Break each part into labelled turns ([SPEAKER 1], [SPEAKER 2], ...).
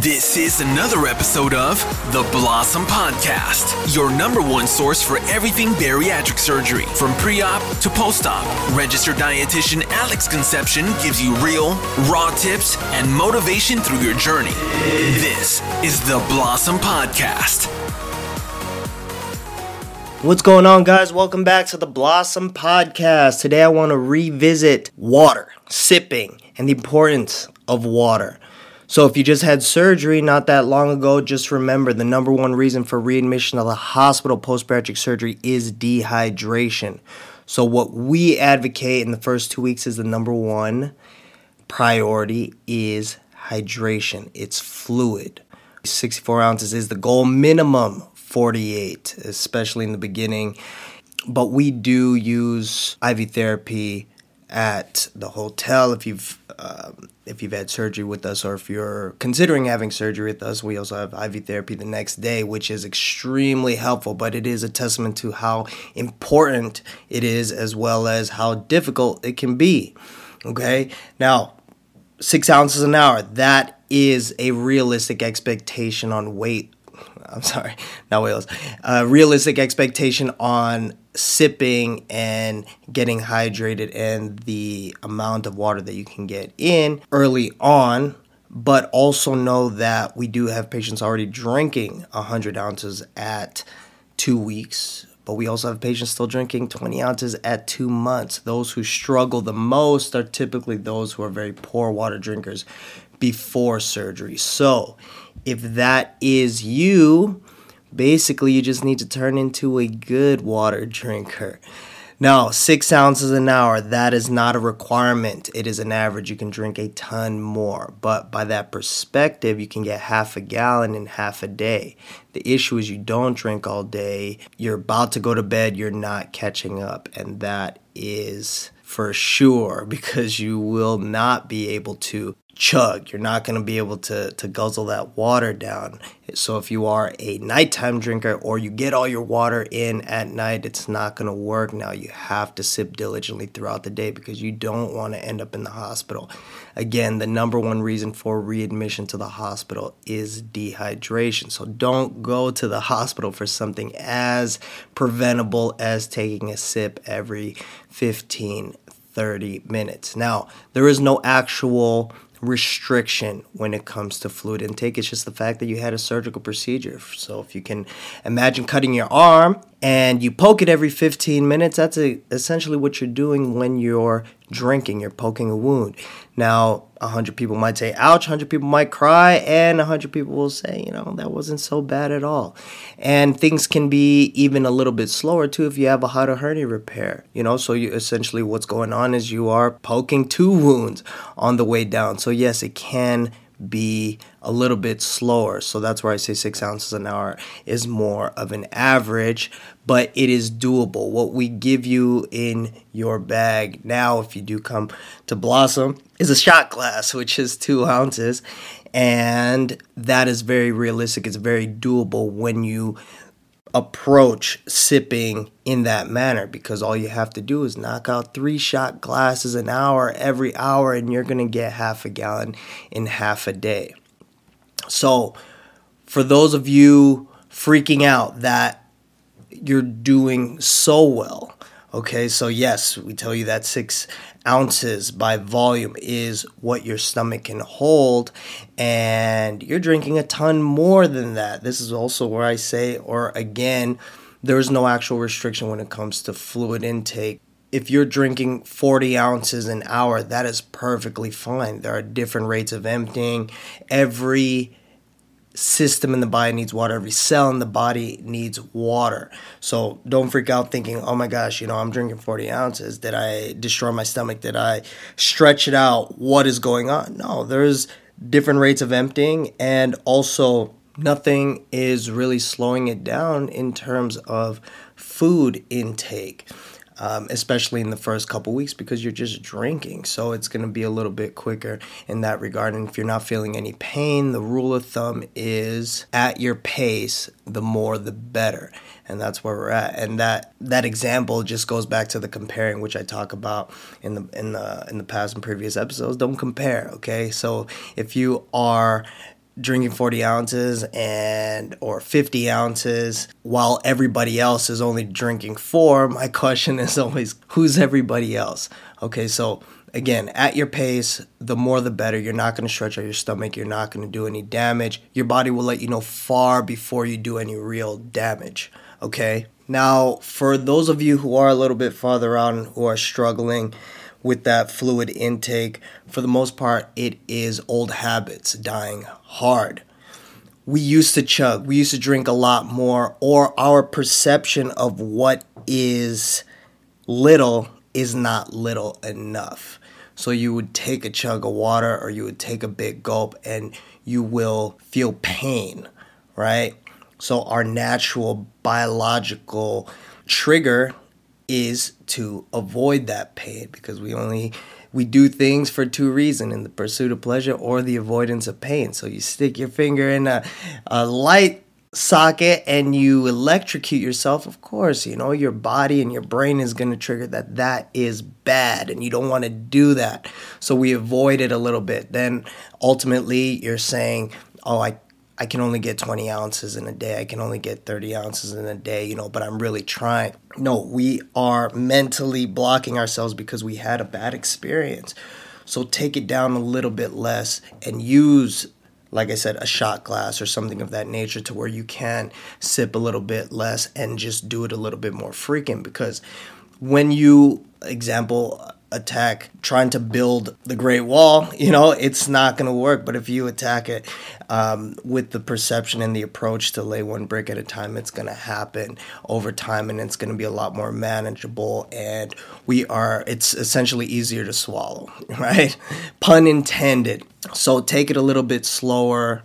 [SPEAKER 1] This is another episode of the Blossom Podcast, your number one source for everything bariatric surgery, from pre op to post op. Registered dietitian Alex Conception gives you real, raw tips and motivation through your journey. This is the Blossom Podcast.
[SPEAKER 2] What's going on, guys? Welcome back to the Blossom Podcast. Today, I want to revisit water, sipping, and the importance of water. So, if you just had surgery not that long ago, just remember the number one reason for readmission to the hospital post bariatric surgery is dehydration. So, what we advocate in the first two weeks is the number one priority is hydration. It's fluid. 64 ounces is the goal minimum 48, especially in the beginning. But we do use IV therapy at the hotel if you've um, if you've had surgery with us or if you're considering having surgery with us we also have iv therapy the next day which is extremely helpful but it is a testament to how important it is as well as how difficult it can be okay? Now six ounces an hour that is a realistic expectation on weight I'm sorry, not whales. Uh, realistic expectation on sipping and getting hydrated and the amount of water that you can get in early on. But also know that we do have patients already drinking 100 ounces at two weeks. But we also have patients still drinking 20 ounces at two months. Those who struggle the most are typically those who are very poor water drinkers before surgery. So, if that is you, basically you just need to turn into a good water drinker. Now, six ounces an hour, that is not a requirement. It is an average. You can drink a ton more. But by that perspective, you can get half a gallon in half a day. The issue is you don't drink all day. You're about to go to bed, you're not catching up. And that is for sure because you will not be able to chug. You're not going to be able to, to guzzle that water down. So, if you are a nighttime drinker or you get all your water in at night, it's not going to work now. You have to sip diligently throughout the day because you don't want to end up in the hospital. Again, the number one reason for readmission to the hospital is dehydration. So, don't go to the hospital for something as preventable as taking a sip every 15 30 minutes. Now, there is no actual restriction when it comes to fluid intake. It's just the fact that you had a surgical procedure. So if you can imagine cutting your arm and you poke it every 15 minutes, that's a, essentially what you're doing when you're drinking. You're poking a wound. Now, 100 people might say, ouch, 100 people might cry, and 100 people will say, you know, that wasn't so bad at all. And things can be even a little bit slower too if you have a hiatal hernia repair, you know, so you essentially what's going on is you are poking two wounds on the way down. So, yes, it can be a little bit slower. So that's where I say six ounces an hour is more of an average, but it is doable. What we give you in your bag now, if you do come to Blossom, is a shot glass, which is two ounces. And that is very realistic. It's very doable when you approach sipping in that manner because all you have to do is knock out three shot glasses an hour every hour and you're going to get half a gallon in half a day. So, for those of you freaking out that you're doing so well, okay, so yes, we tell you that six ounces by volume is what your stomach can hold, and you're drinking a ton more than that. This is also where I say, or again, there is no actual restriction when it comes to fluid intake. If you're drinking 40 ounces an hour, that is perfectly fine. There are different rates of emptying. Every system in the body needs water. Every cell in the body needs water. So don't freak out thinking, oh my gosh, you know, I'm drinking 40 ounces. Did I destroy my stomach? Did I stretch it out? What is going on? No, there's different rates of emptying and also nothing is really slowing it down in terms of food intake um, especially in the first couple weeks because you're just drinking. So it's going to be a little bit quicker in that regard. And if you're not feeling any pain, the rule of thumb is at your pace, the more the better. And that's where we're at. And that that example just goes back to the comparing, which I talk about in the in the in the past and previous episodes. Don't compare, okay? So if you are drinking 40 ounces and or 50 ounces while everybody else is only drinking four my question is always who's everybody else? Okay so again at your pace the more the better. You're not going to stretch out your stomach. You're not going to do any damage. Your body will let you know far before you do any real damage okay? Now for those of you who are a little bit farther on who are struggling with that fluid intake, for the most part, it is old habits dying hard. We used to chug, we used to drink a lot more, or our perception of what is little is not little enough. So you would take a chug of water or you would take a big gulp and you will feel pain, right? So our natural biological trigger is to avoid that pain because we only we do things for two reasons in the pursuit of pleasure or the avoidance of pain. So you stick your finger in a, a light socket and you electrocute yourself of course you know your body and your brain is going to trigger that that is bad and you don't want to do that. So we avoid it a little bit. Then ultimately you're saying oh i I can only get 20 ounces in a day. I can only get 30 ounces in a day, you know, but I'm really trying. No, we are mentally blocking ourselves because we had a bad experience. So take it down a little bit less and use, like I said, a shot glass or something of that nature to where you can sip a little bit less and just do it a little bit more frequent because when you, example, attack trying to build the Great Wall, you know, it's not going to work. But if you attack it um, with the perception and the approach to lay one brick at a time, it's going to happen over time and it's going to be a lot more manageable. And we are, it's essentially easier to swallow, right? Pun intended. So take it a little bit slower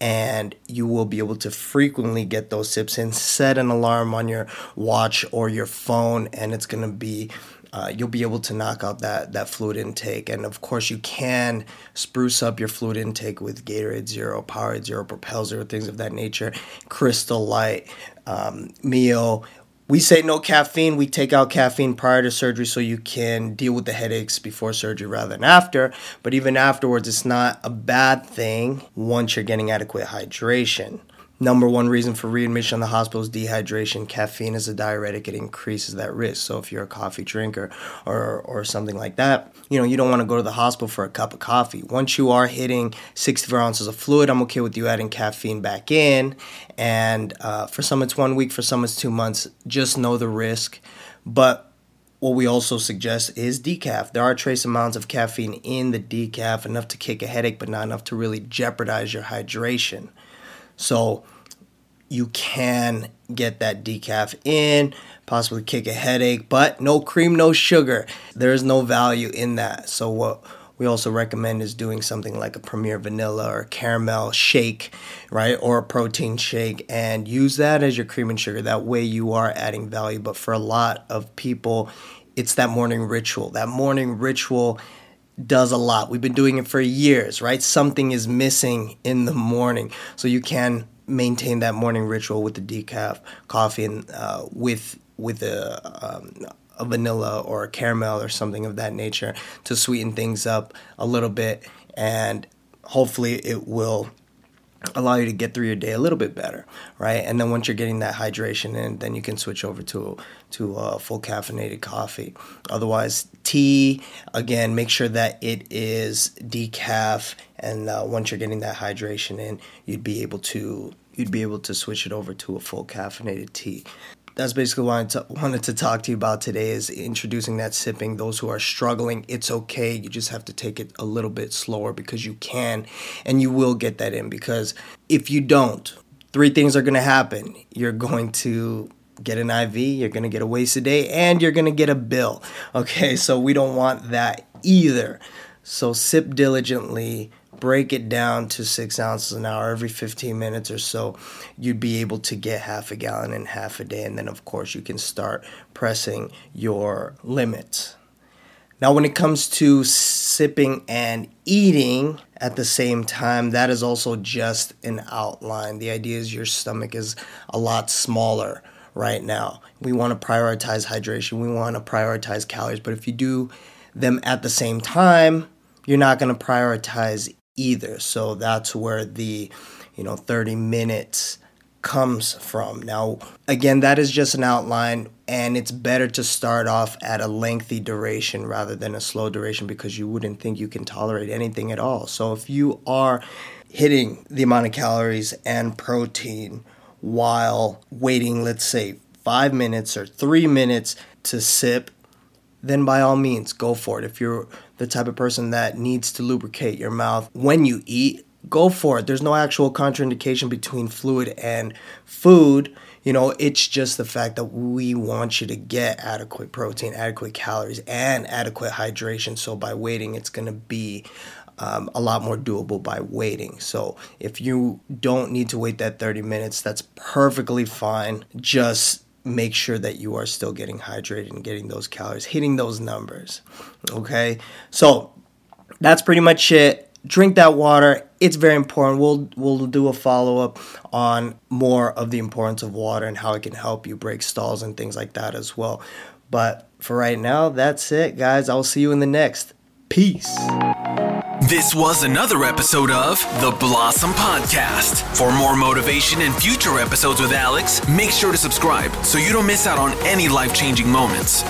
[SPEAKER 2] and you will be able to frequently get those sips and Set an alarm on your watch or your phone, and it's going to be uh, you'll be able to knock out that that fluid intake. And of course, you can spruce up your fluid intake with Gatorade Zero, Powerade Zero, Propel Zero, things of that nature. Crystal Light, um, Mio. We say no caffeine. We take out caffeine prior to surgery so you can deal with the headaches before surgery rather than after. But even afterwards, it's not a bad thing once you're getting adequate hydration number one reason for readmission in the hospital is dehydration. Caffeine is a diuretic; it increases that risk. So if you're a coffee drinker or or something like that, you know you don't want to go to the hospital for a cup of coffee. Once you are hitting 64 ounces of fluid, I'm okay with you adding caffeine back in. And uh, for some it's one week, for some it's two months. Just know the risk, but what we also suggest is decaf. There are trace amounts of caffeine in the decaf, enough to kick a headache, but not enough to really jeopardize your hydration. So you can get that decaf in, possibly kick a headache, but no cream, no sugar. There is no value in that. So what we also recommend is doing something like a Premier Vanilla or caramel shake, right? Or a protein shake and use that as your cream and sugar. That way you are adding value. But for a lot of people, it's that morning ritual. That morning ritual does a lot. We've been doing it for years, right? Something is missing in the morning. So you can maintain that morning ritual with the decaf coffee and uh, with with a, um, a vanilla or a caramel or something of that nature to sweeten things up a little bit and hopefully it will allow you to get through your day a little bit better, right? And then once you're getting that hydration in, then you can switch over to to a full caffeinated coffee. Otherwise, tea again, make sure that it is decaf, and uh, once you're getting that hydration in, you'd be able to you'd be able to switch it over to a full caffeinated tea that's basically what I t- wanted to talk to you about today is introducing that sipping. Those who are struggling it's okay. You just have to take it a little bit slower because you can and you will get that in because if you don't three things are going to happen. You're going to get an IV you're going to get a waste a day and you're going to get a bill okay? So we don't want that either. So sip diligently break it down to six ounces an hour every 15 minutes or so, you'd be able to get half a gallon in half a day. And then, of course, you can start pressing your limits. Now, when it comes to sipping and eating at the same time, that is also just an outline. The idea is your stomach is a lot smaller right now. We want to prioritize hydration, we want to prioritize calories, but if you do them at the same time, you're not going to prioritize either. So that's where the, you know, 30 minutes comes from. Now, again, that is just an outline, and it's better to start off at a lengthy duration rather than a slow duration because you wouldn't think you can tolerate anything at all. So, if you are hitting the amount of calories and protein while waiting, let's say, five minutes or three minutes to sip, then by all means, go for it. If you're the type of person that needs to lubricate your mouth when you eat, go for it. There's no actual contraindication between fluid and food. You know, it's just the fact that we want you to get adequate protein, adequate calories, and adequate hydration. So by waiting, it's going to be um, a lot more doable by waiting. So if you don't need to wait that 30 minutes, that's perfectly fine. Just make sure that you are still getting hydrated and getting those calories, hitting those numbers. Okay. So that's pretty much it drink that water. It's very important. We'll we'll do a follow up on more of the importance of water and how it can help you break stalls and things like that as well. But for right now, that's it, guys. I'll see you in the next. Peace.
[SPEAKER 1] This was another episode of the Blossom Podcast. For more motivation and future episodes with Alex, make sure to subscribe so you don't miss out on any life changing moments.